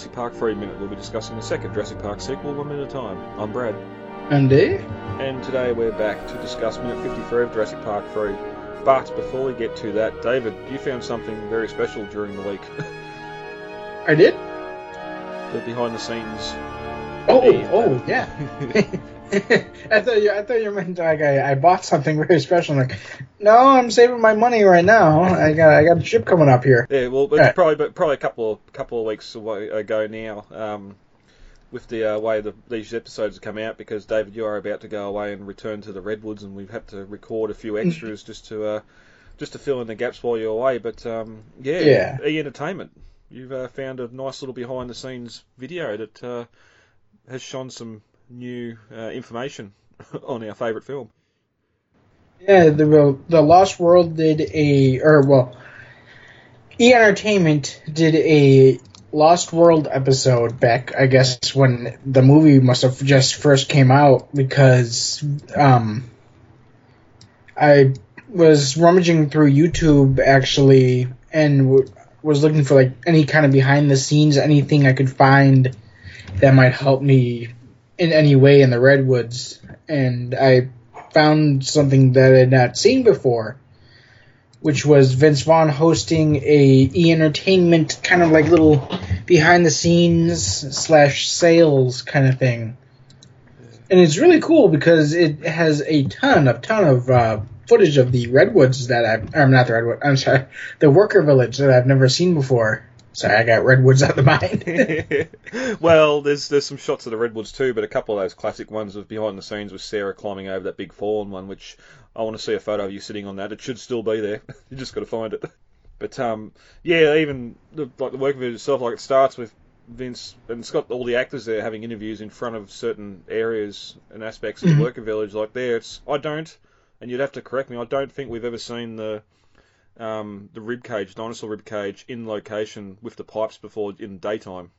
Jurassic Park 3 Minute. We'll be discussing the second Jurassic Park sequel one minute at a time. I'm Brad. And Dave. And today we're back to discuss minute 53 of Jurassic Park 3. But before we get to that, David, you found something very special during the week. I did? The behind the scenes. Oh, oh, yeah. I thought you. I thought you meant like I, I bought something very special. I'm like, no, I'm saving my money right now. I got I got a ship coming up here. Yeah, well, it's Right. probably but probably a couple of couple of weeks away, ago now. Um, with the uh, way the, these episodes have come out, because David, you are about to go away and return to the redwoods, and we've had to record a few extras just to uh, just to fill in the gaps while you're away. But um, yeah, Yeah. E Entertainment, you've uh, found a nice little behind the scenes video that uh, has shone some new uh, information on our favourite film. Yeah, the the Lost World did a or well, E Entertainment did a Lost World episode back, I guess, when the movie must have just first came out because um, I was rummaging through YouTube actually and w- was looking for like any kind of behind the scenes, anything I could find that might help me in any way in the redwoods, and I found something that I had not seen before, which was Vince Vaughn hosting a E Entertainment kind of like little behind the scenes slash sales kind of thing. And it's really cool because it has a ton of ton of uh, footage of the redwoods that I'm not the redwood I'm sorry the worker village that I've never seen before. Sorry, I got redwoods out of the mind. well, there's there's some shots of the redwoods too, but a couple of those classic ones of behind the scenes with Sarah climbing over that big fallen one, which I want to see a photo of you sitting on that. It should still be there. you just got to find it. But um, yeah, even the, like the work of it itself, like it starts with Vince and it's got all the actors there having interviews in front of certain areas and aspects of the worker village. Like there, it's I don't, and you'd have to correct me. I don't think we've ever seen the um, the rib cage, dinosaur rib cage, in location with the pipes before in daytime.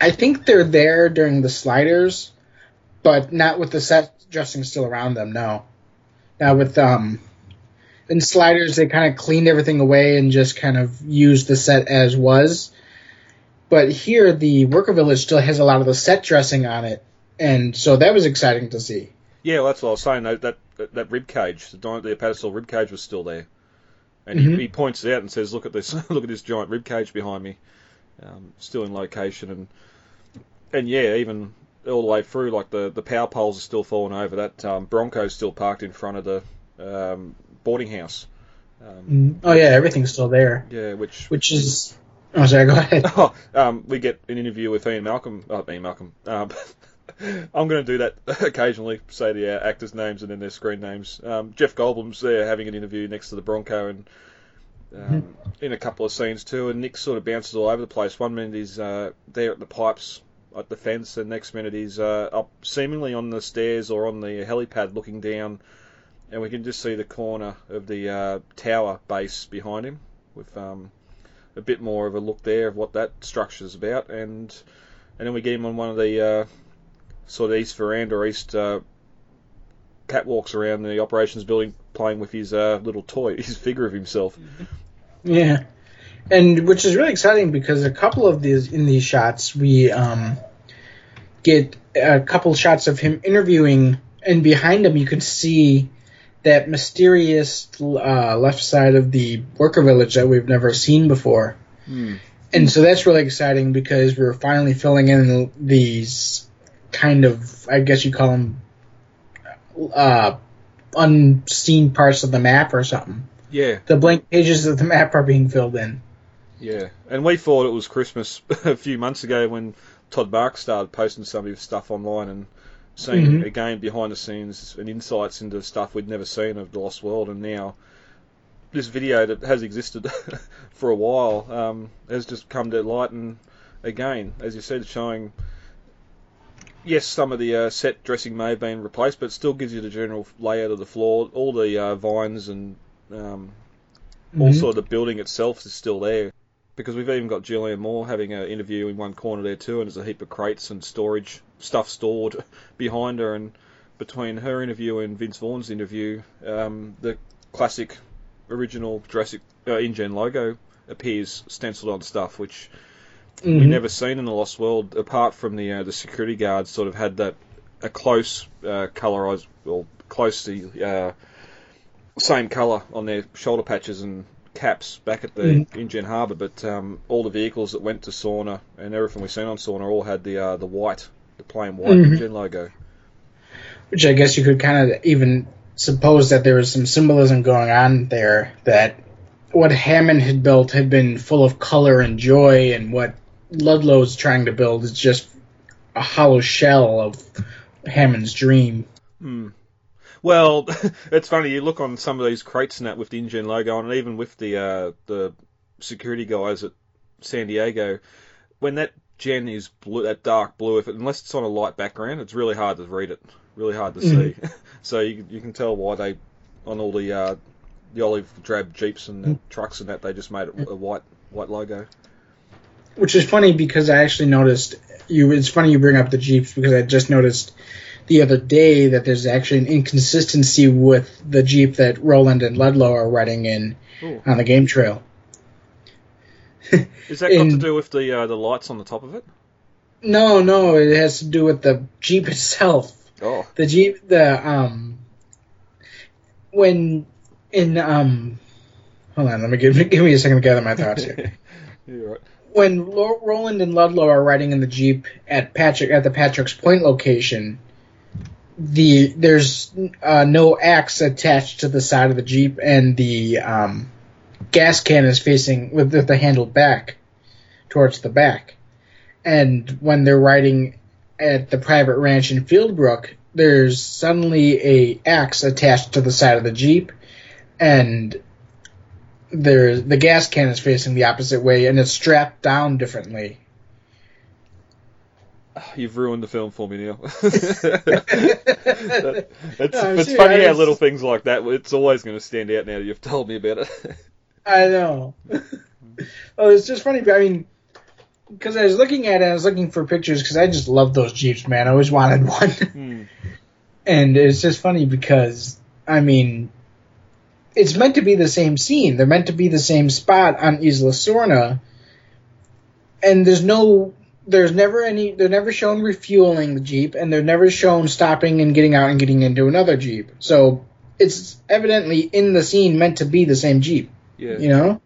I think they're there during the sliders, but not with the set dressing still around them. No, now with um, in sliders they kind of cleaned everything away and just kind of used the set as was. But here the worker village still has a lot of the set dressing on it, and so that was exciting to see. Yeah, well, that's what I was saying. That that, that, rib cage, the, the apatosaur rib cage, was still there, and Mhm. he, he points it out and says, "Look at this! Look at this giant rib cage behind me, um, still in location." And and yeah, even all the way through, like the the power poles are still falling over. That um, Bronco's still parked in front of the um, boarding house. Um, Oh yeah, everything's still there, yeah, which which is. Oh, sorry. Go ahead. Oh, um, we get an interview with Ian Malcolm. Uh, Ian Malcolm. I'm going to do that occasionally, say the uh, actors' names and then their screen names. Um, Jeff Goldblum's there having an interview next to the Bronco and um, in a couple of scenes too. And Nick sort of bounces all over the place. One minute he's uh, there at the pipes at the fence, and next minute he's uh, up seemingly on the stairs or on the helipad looking down, and we can just see the corner of the uh, tower base behind him with um, a bit more of a look there of what that structure's about, and and then we get him on one of the uh, sort of east veranda or east uh, catwalks around the operations building, playing with his uh, little toy, his figure of himself. Yeah, and which is really exciting because a couple of these in these shots we um, get a couple shots of him interviewing, and behind him you can see that mysterious uh, left side of the worker village that we've never seen before. And so that's really exciting because we're finally filling in these kind of, I guess you call them, uh, unseen parts of the map or something Yeah, the blank pages of the map are being filled in. yeah. And we thought it was Christmas a few months ago when Todd Marks started posting some of his stuff online and seeing Mhm. again behind the scenes and insights into stuff we'd never seen of the Lost World, and now this video that has existed for a while um, has just come to light and again, as you said, showing yes, some of the uh, set dressing may have been replaced, but it still gives you the general layout of the floor. All the uh, vines and um, also the building itself is still there. Because we've even got Julianne Moore having an interview in one corner there too, and there's a heap of crates and storage stuff stored behind her. And between her interview and Vince Vaughn's interview, um, the classic original Jurassic uh, InGen logo appears stenciled on stuff, which we Mhm. never seen in the Lost World, apart from the uh, the security guards. Sort of had that a close uh, colorized or close to uh, same color on their shoulder patches and caps back at the Mhm. Indian Harbour, but um, all the vehicles that went to Sorna and everything we've seen on Sorna all had the uh, the white, the plain white. Gen logo. Which I guess you could kind of even suppose that there was some symbolism going on there that what Hammond had built had been full of color and joy, and what Ludlow's trying to build is just a hollow shell of Hammond's dream. Hmm. Well, it's funny. You look on some of these crates and that with the InGen logo on, and even with the uh, the security guys at San Diego, when that gen is blue, that dark blue, if it, unless it's on a light background, it's really hard to read it. Really hard to Mhm. see. so you you can tell why they on all the uh, the olive drab jeeps and Mm. trucks and that they just made it a white white logo. Which is funny because I actually noticed you. It's funny you bring up the Jeeps because I just noticed the other day that there's actually an inconsistency with the Jeep that Roland and Ludlow are riding in Ooh. on the game trail. Is that got to do with the uh, the lights on the top of it? No, no, it has to do with the Jeep itself. Oh, The Jeep, the um, when in um, hold on, let me give give me a second to gather my thoughts here. you're right. When Lo- Roland and Ludlow are riding in the jeep at Patrick at the Patrick's Point location, the there's uh, no axe attached to the side of the jeep, and the um, gas can is facing with, with the handle back towards the back. And when they're riding at the private ranch in Fieldbrook, there's suddenly a axe attached to the side of the jeep, and there the gas can is facing the opposite way and it's strapped down differently. You've ruined the film for me, Neil. it's No, it's serious. funny how little things like that. It's always going to stand out now that you've told me about it. I know. oh, it's just funny. I mean, because I was looking at it, I was looking for pictures because I just love those Jeeps, man. I always wanted one. Hmm. and it's just funny because, I mean, it's meant to be the same scene. They're meant to be the same spot on Isla Sorna. And there's no, there's never any, they're never shown refueling the Jeep, and they're never shown stopping and getting out and getting into another Jeep. So it's evidently in the scene meant to be the same Jeep, yeah. you know?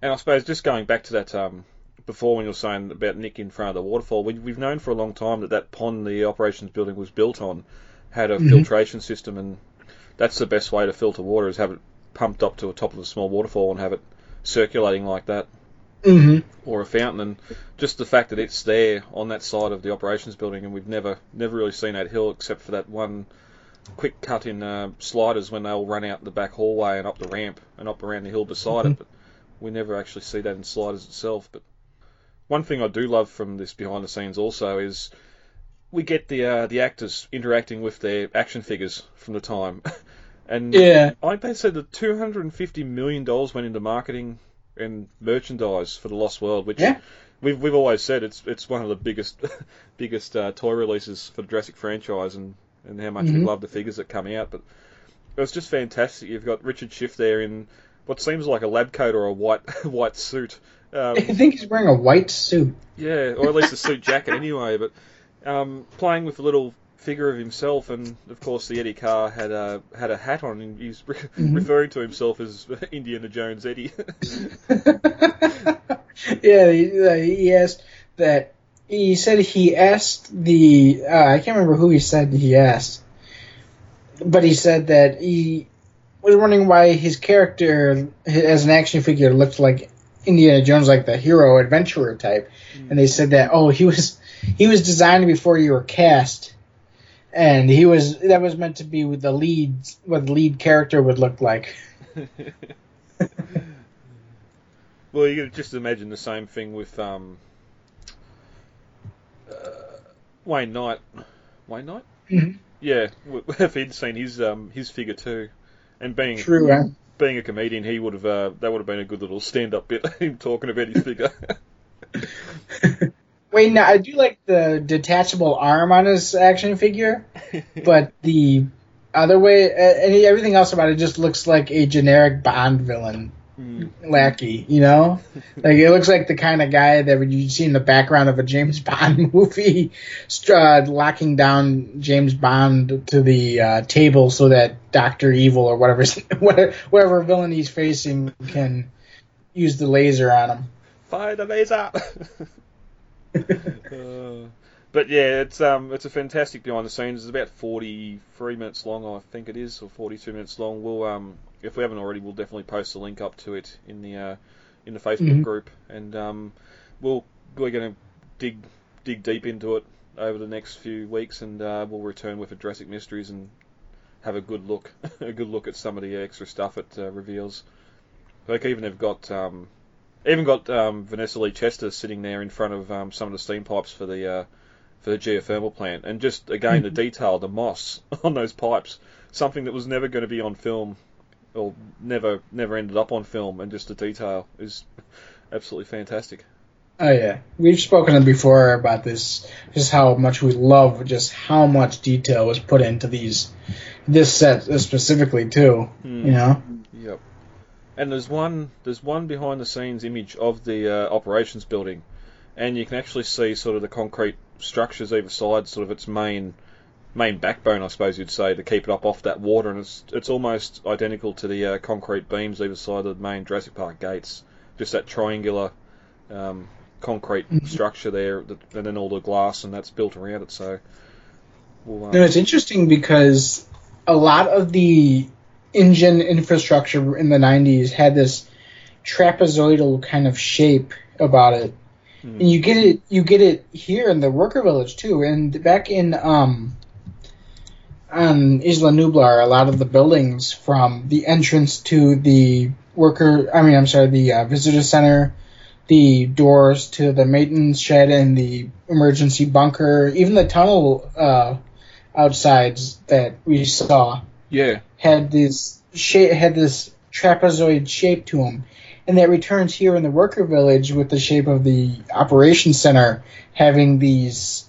And I suppose just going back to that um, before when you were saying about Nick in front of the waterfall, we, we've known for a long time that that pond the operations building was built on had a Mhm. filtration system, and that's the best way to filter water is have it pumped up to the top of a small waterfall and have it circulating like that. Mm-hmm. or a fountain, and just the fact that it's there on that side of the operations building, and we've never never really seen that hill except for that one quick cut in uh, sliders when they'll run out the back hallway and up the ramp and up around the hill beside it, but we never actually see that in sliders itself. But one thing I do love from this behind the scenes also is we get the uh, the actors interacting with their action figures from the time, and Yeah. I think they said that two hundred and fifty million dollars went into marketing and merchandise for the Lost World, which Yeah. we've we've always said it's it's one of the biggest biggest uh, toy releases for the Jurassic franchise, and and how much we Mhm. love the figures that come out. But it was just fantastic. You've got Richard Schiff there in what seems like a lab coat or a white white suit. Um, I think he's wearing a white suit. yeah, or at least a suit jacket anyway. But um, playing with a little figure of himself, and of course the Eddie Carr had a had a hat on, and he's re- Mhm. referring to himself as Indiana Jones Eddie. yeah, he, uh, he asked that. He said he asked the. Uh, I can't remember who he said he asked, but he said that he was wondering why his character, as an action figure, looked like Indiana Jones, like the hero adventurer type. And they said that oh, he was he was designed before you were cast, and he was that was meant to be with the lead what the lead character would look like. well, you could just imagine the same thing with um, uh, Wayne Knight. Wayne Knight? Mhm. Yeah, if he'd seen his um, his figure too, and being True, huh? being a comedian, he would have uh, that would have been a good little stand up bit, him talking about his figure. Wait, now I do like the detachable arm on his action figure, but the other way, any everything else about it just looks like a generic Bond villain. Mm. lackey, you know? like it looks like the kind of guy that you see in the background of a James Bond movie, uh, locking down James Bond to the uh, table so that Doctor Evil or whatever whatever villain he's facing can use the laser on him. Fire the laser. Uh, but yeah, it's um it's a fantastic behind the scenes. It's about 43 minutes long, I think it is, or 42 minutes long. We'll um if we haven't already, we'll definitely post a link up to it in the uh, in the Facebook Mhm. group, and um, we'll we're going to dig dig deep into it over the next few weeks, and uh, we'll return with a Jurassic Mysteries and have a good look a good look at some of the extra stuff it uh, reveals. Like even they've got um, even got um, Vanessa Lee Chester sitting there in front of um, some of the steam pipes for the uh, for the geothermal plant, and just again the detail, the moss on those pipes, something that was never going to be on film, or never never ended up on film, and just the detail is absolutely fantastic. Oh yeah, we've spoken before about this, just how much we love just how much detail was put into these, this set specifically too. Hmm. You know. And there's one there's one behind the scenes image of the uh, operations building, and you can actually see sort of the concrete structures either side, sort of its main main backbone, I suppose you'd say, to keep it up off that water, and it's it's almost identical to the uh, concrete beams either side of the main Jurassic Park gates, just that triangular um, concrete Mhm. structure there, that, and then all the glass and that's built around it. So, we'll, um, no, it's interesting because a lot of the InGen infrastructure in the '90s had this trapezoidal kind of shape about it, hmm. and you get it you get it here in the worker village too. And back in um on Isla Nublar a lot of the buildings from the entrance to the worker I mean I'm sorry the uh, visitor center the doors to the maintenance shed and the emergency bunker even the tunnel uh outsides that we saw. Yeah, had this shape had this trapezoid shape to them, and that returns here in the worker village with the shape of the operations center having these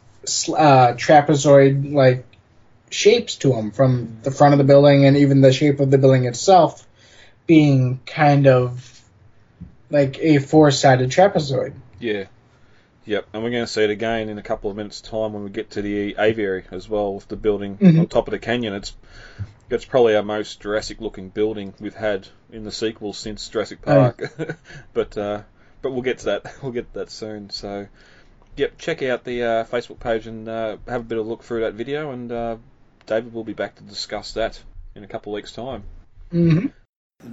uh, trapezoid like shapes to them from the front of the building and even the shape of the building itself being kind of like a four-sided trapezoid. Yeah. Yep, and we're going to see it again in a couple of minutes' time when we get to the aviary as well, with the building Mhm. on top of the canyon. It's it's probably our most Jurassic-looking building we've had in the sequel since Jurassic Oh. Park. but uh, but we'll get to that. We'll get to that soon. So, yep, check out the uh, Facebook page and uh, have a bit of a look through that video. And uh, David will be back to discuss that in a couple of weeks' time. hmm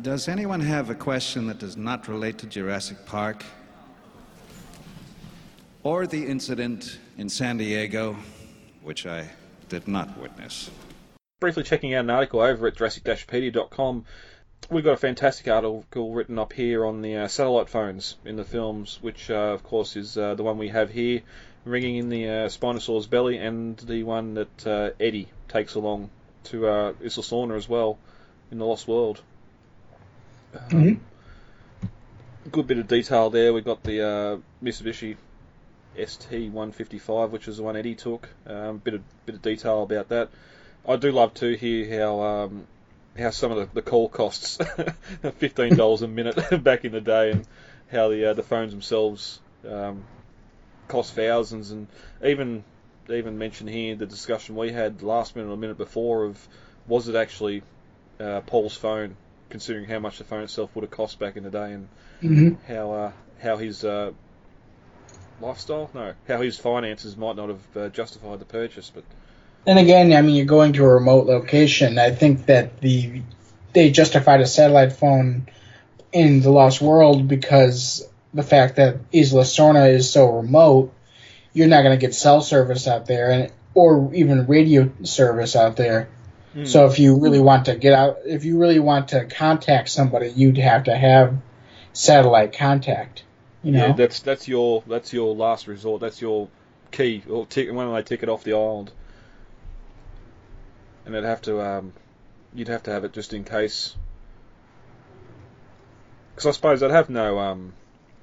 Does anyone have a question that does not relate to Jurassic Park? Or the incident in San Diego, which I did not witness? Briefly checking out an article over at jurassic-pedia.com, we've got a fantastic article written up here on the uh, satellite phones in the films, which uh, of course is uh, the one we have here, ringing in the uh, Spinosaur's belly, and the one that uh, Eddie takes along to uh, Isla Sorna as well in the Lost World. Um, Mhm. Good bit of detail there. We've got the uh, Mitsubishi ST155, which is the one Eddie took. Um, bit of bit of detail about that. I do love to hear how um, how some of the, the call costs fifteen dollars a minute back in the day, and how the uh, the phones themselves um, cost thousands, and even even mention here the discussion we had last minute or a minute before of was it actually uh, Paul's phone, considering how much the phone itself would have cost back in the day, and hmm how uh, how his uh, lifestyle, no, how his finances might not have uh, justified the purchase, but And again, I mean, you're going to a remote location. I think that the they justified a satellite phone in the Lost World because the fact that Isla Sorna is so remote, you're not going to get cell service out there, and or even radio service out there. Hmm. So if you really want to get out, if you really want to contact somebody, you'd have to have satellite contact. You know. yeah, that's that's your that's your last resort. That's your key or ticket when they it off the island, and they'd have to um, you'd have to have it just in case. Because I suppose they'd have no um,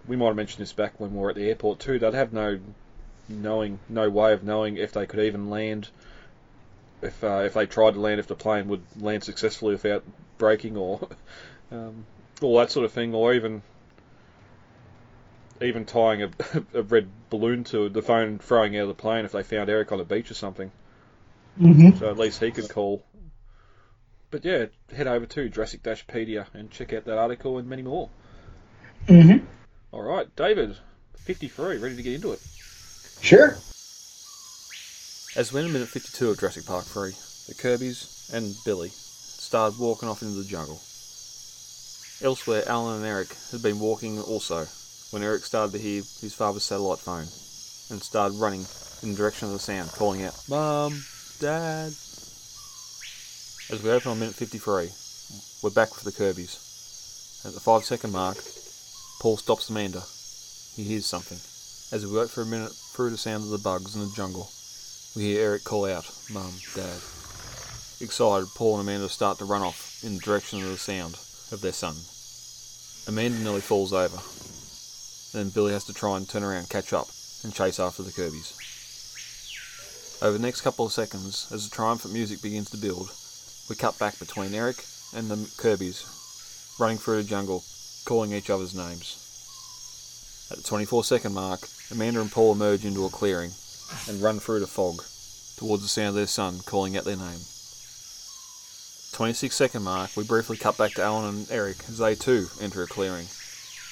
we might have mentioned this back when we were at the airport too. They'd have no knowing, no way of knowing if they could even land. If uh, if they tried to land, if the plane would land successfully without breaking or um, all that sort of thing, or even even tying a, a red balloon to the phone, throwing out of the plane if they found Eric on the beach or something. Mm-hmm. So at least he could call. But yeah, head over to Jurassic Dashpedia and check out that article and many more. Mm-hmm. All right, David, 53, ready to get into it. Sure. As we're in minute 52 of Jurassic Park 3, the Kirby's and Billy started walking off into the jungle. Elsewhere, Alan and Eric had been walking also when Eric started to hear his father's satellite phone and started running in the direction of the sound, calling out, Mum, Dad. As we open on minute 53, we're back with the Kirby's. At the five second mark, Paul stops Amanda. He hears something. As we wait for a minute through the sound of the bugs in the jungle, we hear Eric call out, Mum, Dad. Excited, Paul and Amanda start to run off in the direction of the sound of their son. Amanda nearly falls over. Then Billy has to try and turn around, catch up, and chase after the Kirby's. Over the next couple of seconds, as the triumphant music begins to build, we cut back between Eric and the Kirby's, running through the jungle, calling each other's names. At the 24 second mark, Amanda and Paul emerge into a clearing and run through the fog towards the sound of their son calling out their name. 26 second mark, we briefly cut back to Alan and Eric as they too enter a clearing.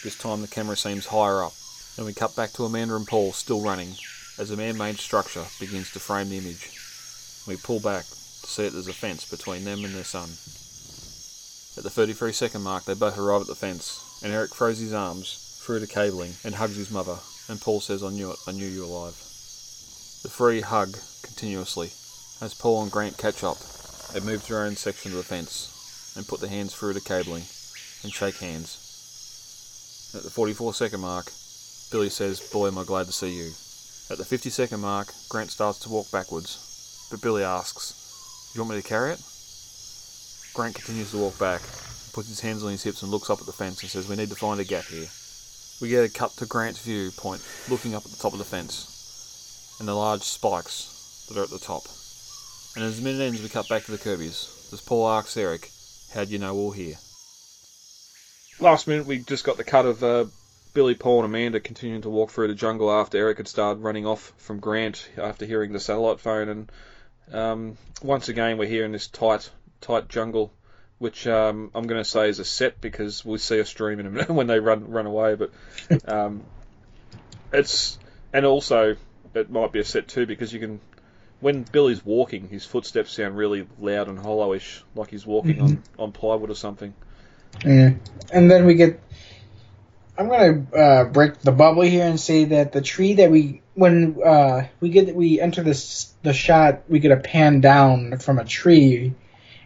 This time the camera seems higher up, and we cut back to Amanda and Paul still running as a man-made structure begins to frame the image. We pull back to see that there's a fence between them and their son. At the 33 second mark, they both arrive at the fence, and Eric throws his arms through the cabling and hugs his mother, and Paul says, I knew it, I knew you were alive. The three hug continuously as Paul and Grant catch up. They move to their own section of the fence and put their hands through the cabling and shake hands. At the 44 second mark, Billy says, Boy, am I glad to see you. At the 50 second mark, Grant starts to walk backwards, but Billy asks, You want me to carry it? Grant continues to walk back, puts his hands on his hips and looks up at the fence and says, We need to find a gap here. We get a cut to Grant's viewpoint, looking up at the top of the fence, and the large spikes that are at the top. And as the minute ends, we cut back to the Kirby's, as Paul asks Eric, How do you know we're here? Last minute, we just got the cut of uh, Billy, Paul, and Amanda continuing to walk through the jungle after Eric had started running off from Grant after hearing the satellite phone. And um, once again, we're here in this tight, tight jungle, which um, I'm going to say is a set because we'll see a stream in a minute when they run run away. But um, it's and also it might be a set too because you can when Billy's walking, his footsteps sound really loud and hollowish, like he's walking on, on plywood or something. Yeah. And then we get. I'm gonna uh, break the bubble here and say that the tree that we when uh, we get we enter this the shot we get a pan down from a tree,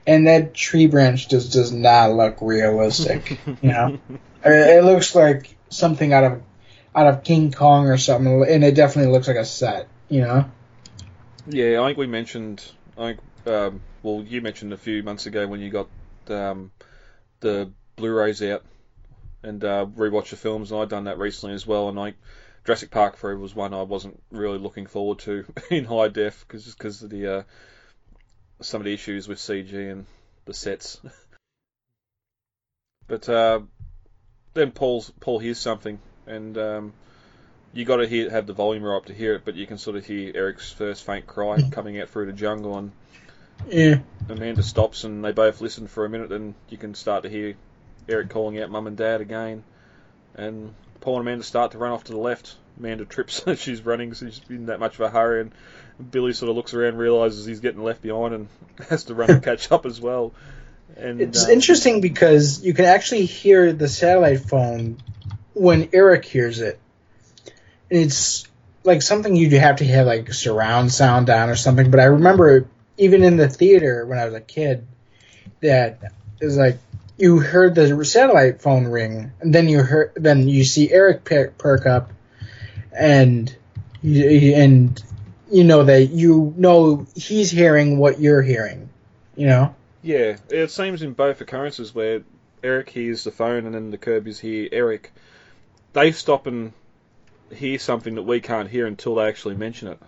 and that tree branch just does not look realistic. you know, I mean, it looks like something out of out of King Kong or something, and it definitely looks like a set. You know. Yeah, I think we mentioned. I think um, well, you mentioned a few months ago when you got um, the Blu-rays out and uh, rewatched the films, and I'd done that recently as well. And I Jurassic Park 3 was one I wasn't really looking forward to in high def because because of the uh, some of the issues with CG and the sets. but uh, then Paul's Paul hears something, and um, you got to hear have the volume right up to hear it, but you can sort of hear Eric's first faint cry coming out through the jungle, and Yeah. Amanda stops, and they both listen for a minute, and you can start to hear Eric calling out mum and dad again, and Paul and Amanda start to run off to the left. Amanda trips as she's running, so she's in that much of a hurry, and Billy sort of looks around, realizes he's getting left behind, and has to run and catch up as well. And It's um, interesting because you can actually hear the satellite phone when Eric hears it. And it's like something you'd have to have like surround sound down or something. But I remember even in the theater when I was a kid that it was like you heard the satellite phone ring and then you heard then you see Eric per- perk up and you, and you know that you know he's hearing what you're hearing. You know. Yeah, it seems in both occurrences where Eric hears the phone and then the Kirby's hear Eric, they stop and hear something that we can't hear until they actually mention it.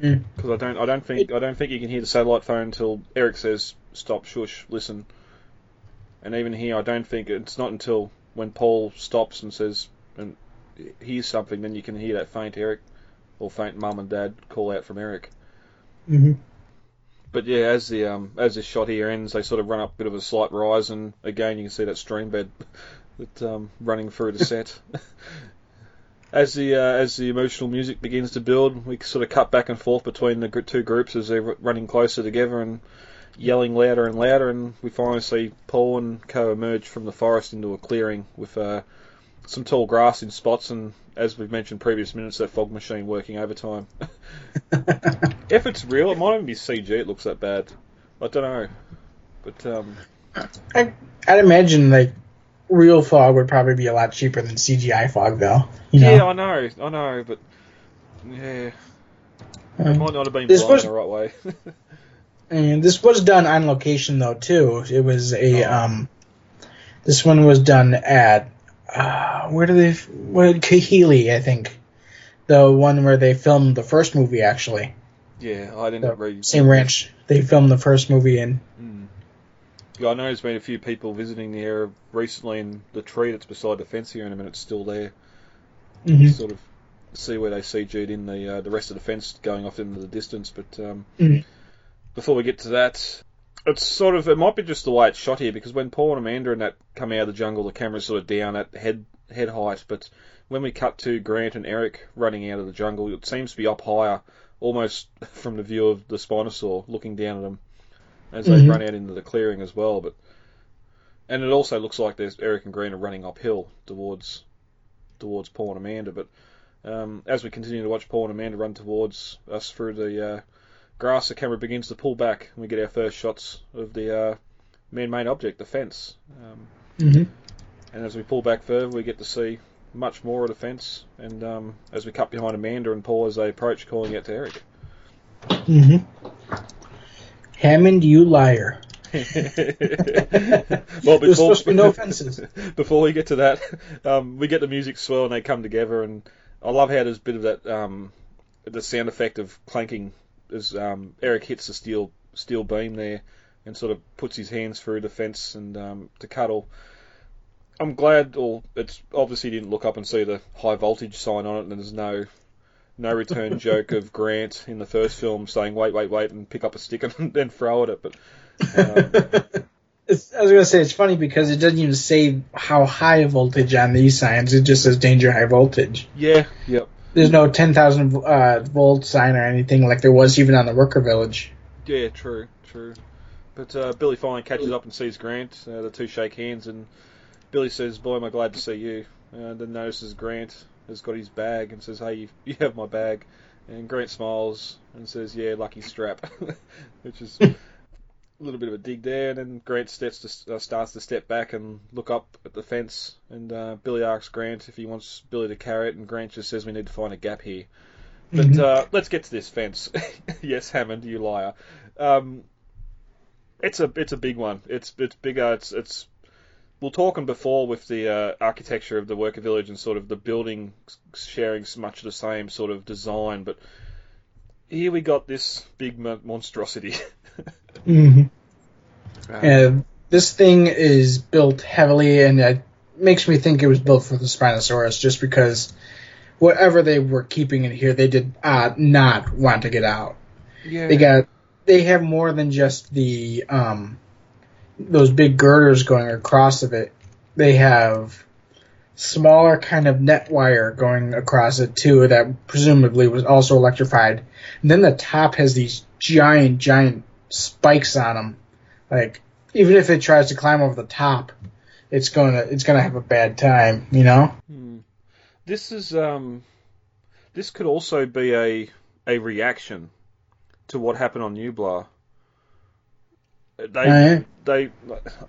Mm. Because I don't, I don't think, I don't think you can hear the satellite phone until Eric says, "Stop, shush, listen." And even here, I don't think it's not until when Paul stops and says, and hears something, then you can hear that faint Eric or faint mum and dad call out from Eric. hmm But yeah, as the um, as this shot here ends, they sort of run up a bit of a slight rise, and again you can see that stream bed that um, running through the set. as the uh, as the emotional music begins to build, we sort of cut back and forth between the two groups as they're running closer together and yelling louder and louder, and we finally see Paul and Co emerge from the forest into a clearing with uh, some tall grass in spots, and as we've mentioned previous minutes, that fog machine working overtime. if it's real, it might even be CG. It looks that bad. I don't know, but um, I, I'd imagine like real fog would probably be a lot cheaper than CGI fog, though. You know? yeah, I know, I know, but yeah, it Um, might not have been blown the right way. And this was done on location though too. It was a Oh. um, this one was done at uh, where do they where Kahili I think, the one where they filmed the first movie actually. yeah, I didn't The read. same ranch they filmed the first movie in. Mm. Yeah, I know there's been a few people visiting the area recently, and the tree that's beside the fence here in a minute's still there. hmm Sort of see where they CG'd in the uh, the rest of the fence going off into the distance. But um, Mhm. Before we get to that, it's sort of it might be just the way it's shot here because when Paul and Amanda and that come out of the jungle, the camera's sort of down at head head height. But when we cut to Grant and Eric running out of the jungle, it seems to be up higher, almost from the view of the Spinosaur looking down at them as they Mhm. run out into the clearing as well. But and it also looks like there's Eric and Grant are running uphill towards towards Paul and Amanda. But um, as we continue to watch Paul and Amanda run towards us through the uh, grass, the camera begins to pull back, and we get our first shots of the uh, man-made object, the fence. Um, hmm and as we pull back further, we get to see much more of the fence. And um, as we cut behind Amanda and Paul as they approach, calling out to Eric. hmm Hammond, you liar. well, before supposed to be no fences. before we get to that, um, we get the music swell and they come together, and I love how there's a bit of that um, the sound effect of clanking as um, Eric hits the steel steel beam there and sort of puts his hands through the fence and um, to cuddle. I'm glad, or it's obviously didn't look up and see the high voltage sign on it, and there's no no return joke of Grant in the first film saying wait, wait, wait, and pick up a stick and then throw at it, but. Um, It's, I was gonna say it's funny because it doesn't even say how high voltage on these signs. It just says danger high voltage. Yeah, yep. There's no 10,000 uh, volt sign or anything like there was even on the worker village. Yeah, true, true. But uh, Billy finally catches up and sees Grant. Uh, the two shake hands, and Billy says, "Boy, am I glad to see you." And then notices Grant has got his bag and says, "Hey, you, you have my bag." And Grant smiles and says, "Yeah, lucky strap," which is a little bit of a dig there. And then Grant steps to, uh, starts to step back and look up at the fence. And uh, Billy asks Grant if he wants Billy to carry it, and Grant just says, "We need to find a gap here." But Mhm. uh, let's get to this fence. yes, Hammond, you liar. Um, it's a it's a big one. It's it's bigger. It's it's. We'll talking before with the uh, architecture of the worker village and sort of the building sharing much the same sort of design, but here we got this big monstrosity. Mm-hmm. And this thing is built heavily, and it makes me think it was built for the Spinosaurus, just because whatever they were keeping in here, they did uh, not want to get out. yeah, They got they have more than just the um those big girders going across of it. They have smaller kind of net wire going across it too that presumably was also electrified. And then the top has these giant giant spikes on them. Like even if it tries to climb over the top, it's going to it's to have a bad time, you know? Hmm. This is um, this could also be a a reaction to what happened on Nublar. They Alright. they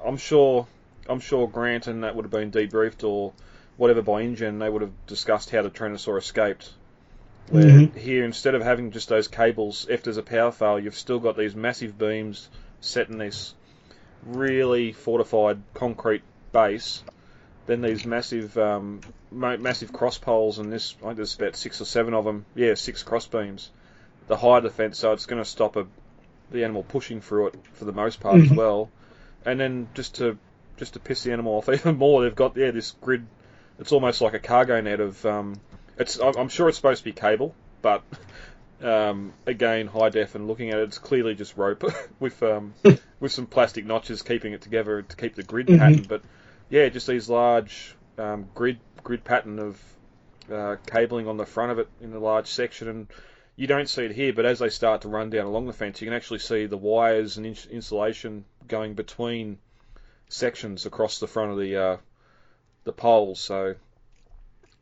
I'm sure I'm sure Grant and that would have been debriefed or whatever by InGen. they would have discussed how the Tyrannosaur escaped. Where Mhm. here instead of having just those cables, if there's a power fail, you've still got these massive beams set in this really fortified concrete base. Then these massive um, massive cross poles, and this I think there's about six or seven of them. Yeah, six cross beams. The higher the fence, so it's going to stop a, the animal pushing through it for the most part as Mhm. well. And then just to just to piss the animal off even more, they've got yeah this grid. It's almost like a cargo net of. Um, it's I'm sure it's supposed to be cable, but um, again high def and looking at it, it's clearly just rope with um, with some plastic notches keeping it together to keep the grid Mhm. pattern. But yeah, just these large um, grid grid pattern of uh, cabling on the front of it in a large section, and you don't see it here. But as they start to run down along the fence, you can actually see the wires and ins- insulation going between sections across the front of the uh, the poles. So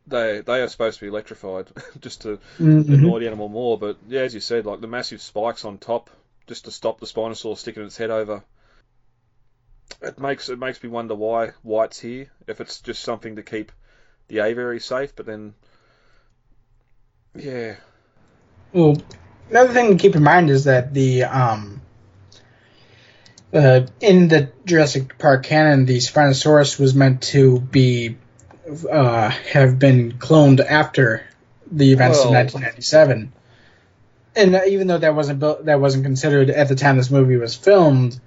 they they are supposed to be electrified just to Mhm. annoy the animal more. But yeah, as you said, like the massive spikes on top just to stop the Spinosaur sticking its head over. It makes it makes me wonder why it's here. If it's just something to keep the aviary safe, but then yeah, Well, another thing to keep in mind is that the um, uh, in the Jurassic Park canon, the Spinosaurus was meant to be uh, have been cloned after the events Well- of 1997. And even though that wasn't built, that wasn't considered at the time this movie was filmed,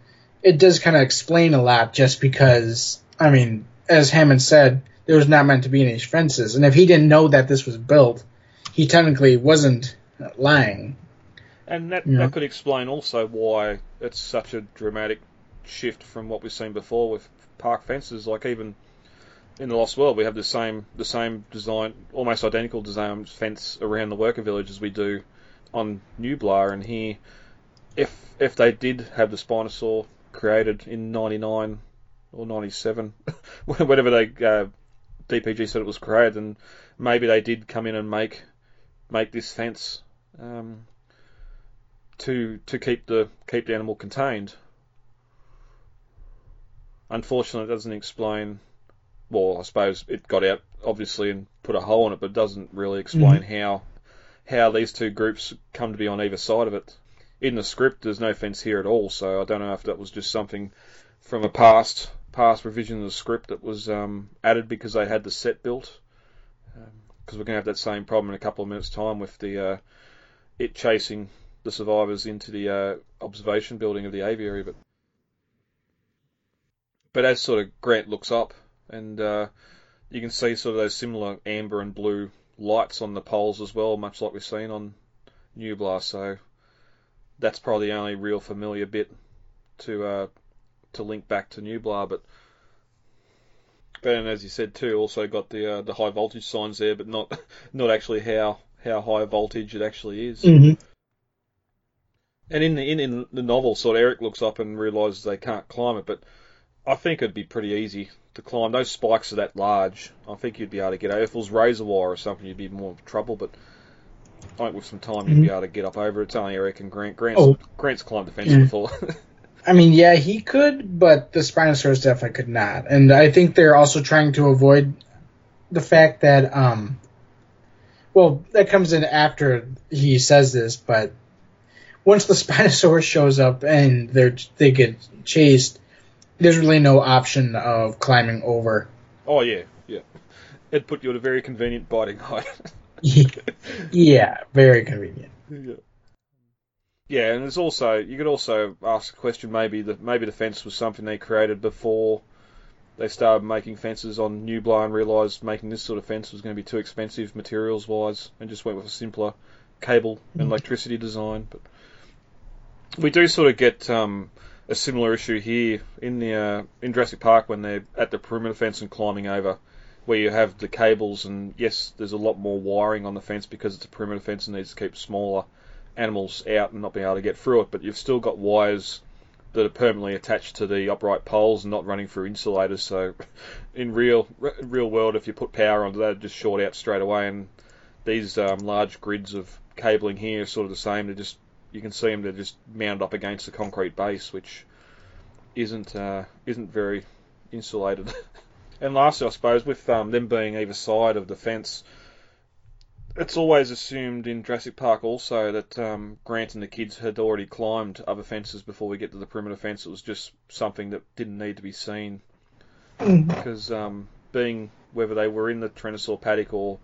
it does kind of explain a lot. Just because, I mean, as Hammond said, there was not meant to be any fences, and if he didn't know that this was built, he technically wasn't lying. and that Yeah. that could explain also why it's such a dramatic shift from what we've seen before with park fences. Like even in the Lost World, we have the same the same design, almost identical design fence around the worker village as we do on Nublar. And here, if if they did have the Spinosaur created in '99 or '97, whenever they uh, DPG said it was created, then maybe they did come in and make make this fence um, to to keep the keep the animal contained. Unfortunately, it doesn't explain. Well, I suppose it got out obviously and put a hole in it, but it doesn't really explain how how these two groups come to be on either side of it. In the script, there's no fence here at all, so I don't know if that was just something from a past past revision of the script that was um, added because they had the set built. Because we're going to have that same problem in a couple of minutes' time with the uh, it chasing the survivors into the uh, observation building of the aviary. But but as sort of Grant looks up, and uh, you can see sort of those similar amber and blue lights on the poles as well, much like we've seen on Nublar. So that's probably the only real familiar bit to uh, to link back to Nublar. But but and as you said too, also got the uh, the high voltage signs there, but not not actually how how high voltage it actually is. Mm-hmm. And in the in, in the novel, sort of Eric looks up and realizes they can't climb it, but I think it'd be pretty easy to climb. Those spikes are that large. I think you'd be able to get over. If it was razor wire or something, you'd be more trouble. But I think with some time, you'd be able to get up over it. It's only Eric and Grant. Grant's, Oh. Grant's climbed the fence Yeah. before. I mean, yeah, he could, but the Spinosaurus definitely could not. And I think they're also trying to avoid the fact that, um, well, that comes in after he says this, but once the Spinosaurus shows up and they're they get chased, there's really no option of climbing over. oh yeah, yeah. It'd put you at a very convenient biting height. yeah, very convenient. Yeah. Yeah, and there's also you could also ask the question maybe that maybe the fence was something they created before they started making fences on Nublar and realised making this sort of fence was going to be too expensive materials wise and just went with a simpler cable and electricity design. But we do sort of get um, a similar issue here in the uh, in Jurassic Park when they're at the perimeter fence and climbing over, where you have the cables and yes, there's a lot more wiring on the fence because it's a perimeter fence and needs to keep smaller animals out and not being able to get through it. But you've still got wires that are permanently attached to the upright poles and not running through insulators. So in real real world, if you put power onto that, it just short out straight away. And these um, large grids of cabling here are sort of the same. They're just you can see them. They're just mounted up against the concrete base, which isn't uh, isn't very insulated. and lastly, I suppose with um, them being either side of the fence, it's always assumed in Jurassic Park also that um, Grant and the kids had already climbed other fences before we get to the perimeter fence. It was just something that didn't need to be seen because um, being whether they were in the Tyrannosaur paddock or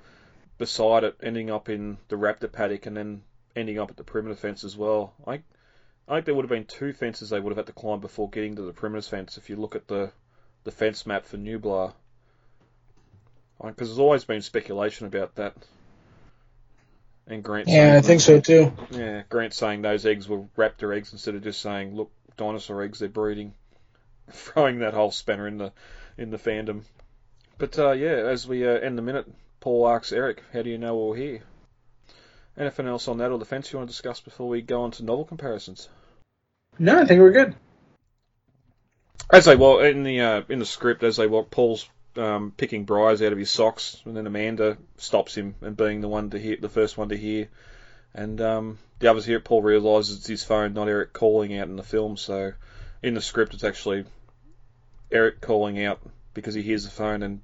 beside it, ending up in the Raptor paddock and then ending up at the perimeter fence as well. I, I think there would have been two fences they would have had to climb before getting to the perimeter fence. If you look at the the fence map for Nublar. Because there's always been speculation about that. And Grant. Yeah, saying, I think so too. Yeah, Grant saying those eggs were raptor eggs instead of just saying, look, dinosaur eggs, they're breeding. Throwing that whole spanner in the in the fandom. But uh, yeah, as we uh, end the minute, Paul asks Eric, how do you know we're here? Anything else on that or the fence you want to discuss before we go on to novel comparisons? No, I think we're good. As they walk in the uh, in the script, as they walk, Paul's um, picking briars out of his socks, and then Amanda stops him and being the one to hear, the first one to hear, and um, the others hear it. Paul realizes it's his phone, not Eric calling out in the film. So in the script, it's actually Eric calling out because he hears the phone, and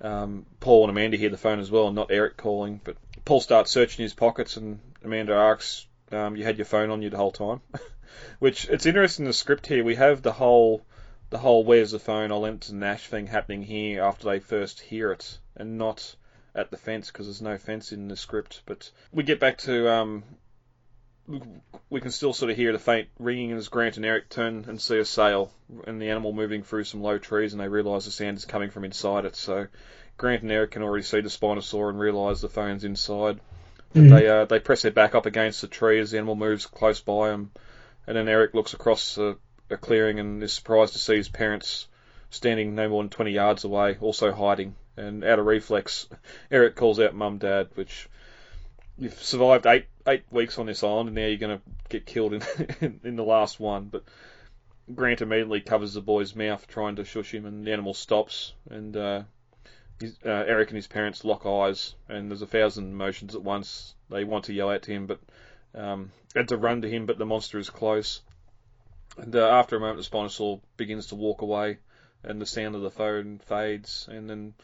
um, Paul and Amanda hear the phone as well, and not Eric calling. But Paul starts searching his pockets, and Amanda asks, um, "You had your phone on you the whole time?" Which it's interesting. The script here, we have the whole the whole "Where's the phone?" I went to Nash thing happening here after they first hear it, and not at the fence because there's no fence in the script. But we get back to um, we can still sort of hear the faint ringing as Grant and Eric turn and see a sail and the animal moving through some low trees, and they realise the sound is coming from inside it. So Grant and Eric can already see the Spinosaur and realise the phone's inside. Mhm. they uh, they press their back up against the tree as the animal moves close by them, and then Eric looks across a, a clearing and is surprised to see his parents standing no more than 20 yards away, also hiding. And out of reflex, Eric calls out "Mum, Dad," which you've survived eight eight weeks on this island, and now you're going to get killed in, in in the last one. But Grant immediately covers the boy's mouth, trying to shush him, and the animal stops. And uh, his, uh, Eric and his parents lock eyes, and there's a thousand emotions at once. They want to yell to him, but um, and to run to him, but the monster is close. And uh, after a moment, the Spinosaur begins to walk away, and the sound of the phone fades, and then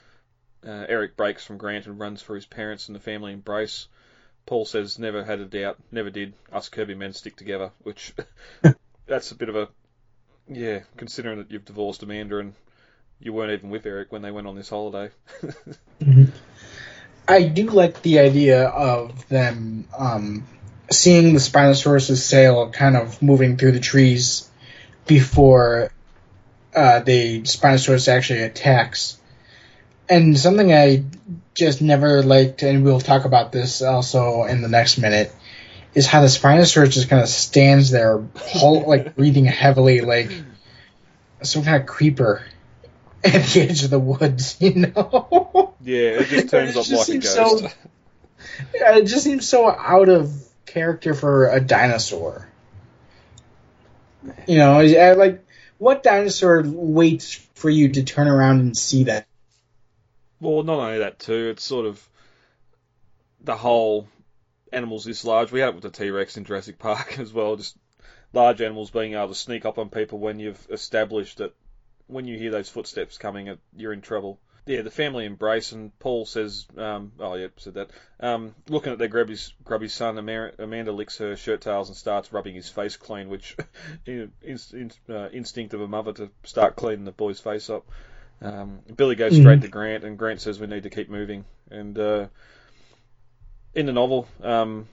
uh, Eric breaks from Grant and runs for his parents and the family embrace. Paul says, never had a doubt, never did. Us Kirby men stick together, which that's a bit of a, yeah, considering that you've divorced Amanda and you weren't even with Eric when they went on this holiday. I do like the idea of them um, seeing the Spinosaurus' sail kind of moving through the trees before uh, the Spinosaurus actually attacks. And something I just never liked, and we'll talk about this also in the next minute, is how the Spinosaurus just kind of stands there, hol- like breathing heavily, like some kind of creeper at the edge of the woods, you know? yeah, it just turns It up just like a seems ghost. so- Yeah, it just seems so out of character for a dinosaur. You know, I- like what dinosaur waits for you to turn around and see that? Well, not only that too, it's sort of the whole animals this large. We had it with the T Rex in Jurassic Park as well. Just large animals being able to sneak up on people when you've established that when you hear those footsteps coming, you're in trouble. Yeah, the family embrace, and Paul says, um, "Oh, yep, said that." Um, looking at their grubby, grubby son, Amanda, licks her shirt tails and starts rubbing his face clean, which in, in, uh, instinct of a mother to start cleaning the boy's face up. Um, Billy goes Mhm. straight to Grant, and Grant says we need to keep moving. And uh, in the novel, um,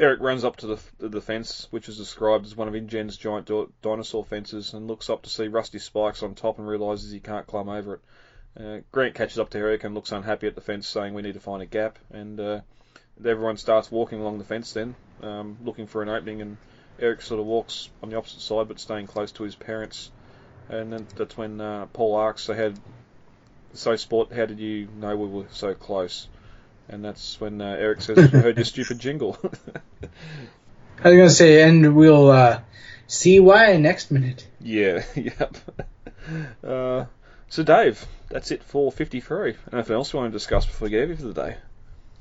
Eric runs up to the, the fence, which is described as one of InGen's giant do- dinosaur fences, and looks up to see rusty spikes on top and realizes he can't climb over it. Uh, Grant catches up to Eric and looks unhappy at the fence, saying we need to find a gap. And uh, everyone starts walking along the fence then, um, looking for an opening. And Eric sort of walks on the opposite side, but staying close to his parents. And then that's when uh, Paul asks, "So how, so sport, how did you know we were so close?" And that's when uh, Eric says, "I heard your stupid jingle." I was gonna say, and we'll uh, see why next minute. yeah, yep. Uh, so Dave, that's it for 53. Anything else you want to discuss before we get over for the day?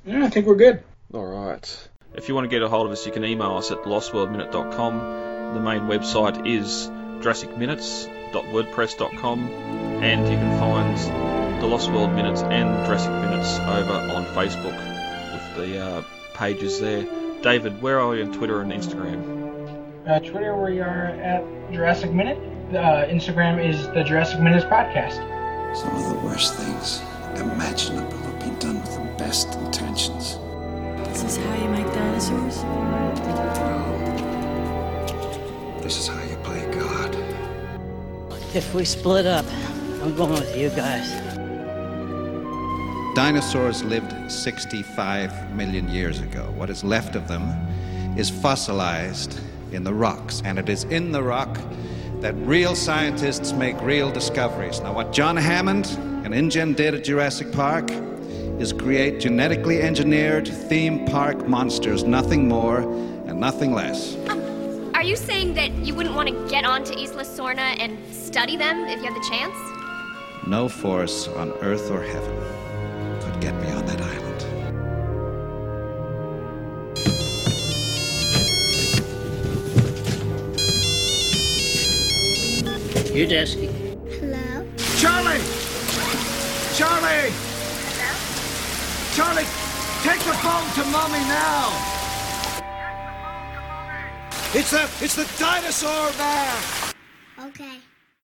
Yeah, I think we're good. All right. If you want to get a hold of us, you can email us at lostworldminute.com. The main website is jurassicminutes.wordpress.com, and you can find the Lost World Minutes and Jurassic Minutes over on Facebook with the uh, pages there. David, where are you on Twitter and Instagram? Uh, Twitter, we are at Jurassic Minute. Uh, Instagram is the Jurassic Minutes Podcast. Some of the worst things imaginable have been done with the best intentions. This is how you make dinosaurs? This is how you play God. If we split up, I'm going with you guys. Dinosaurs lived 65 million years ago. What is left of them is fossilized in the rocks, and it is in the rock that real scientists make real discoveries. Now, what John Hammond and InGen did at Jurassic Park is create genetically engineered theme park monsters, nothing more and nothing less. Um, are you saying that you wouldn't want to get onto Isla Sorna and study them if you had the chance? No force on earth or heaven could get me on that island. You're Desky. Hello? Charlie! Charlie! Charlie, take the phone to mommy now! It's the it's the dinosaur man! Okay.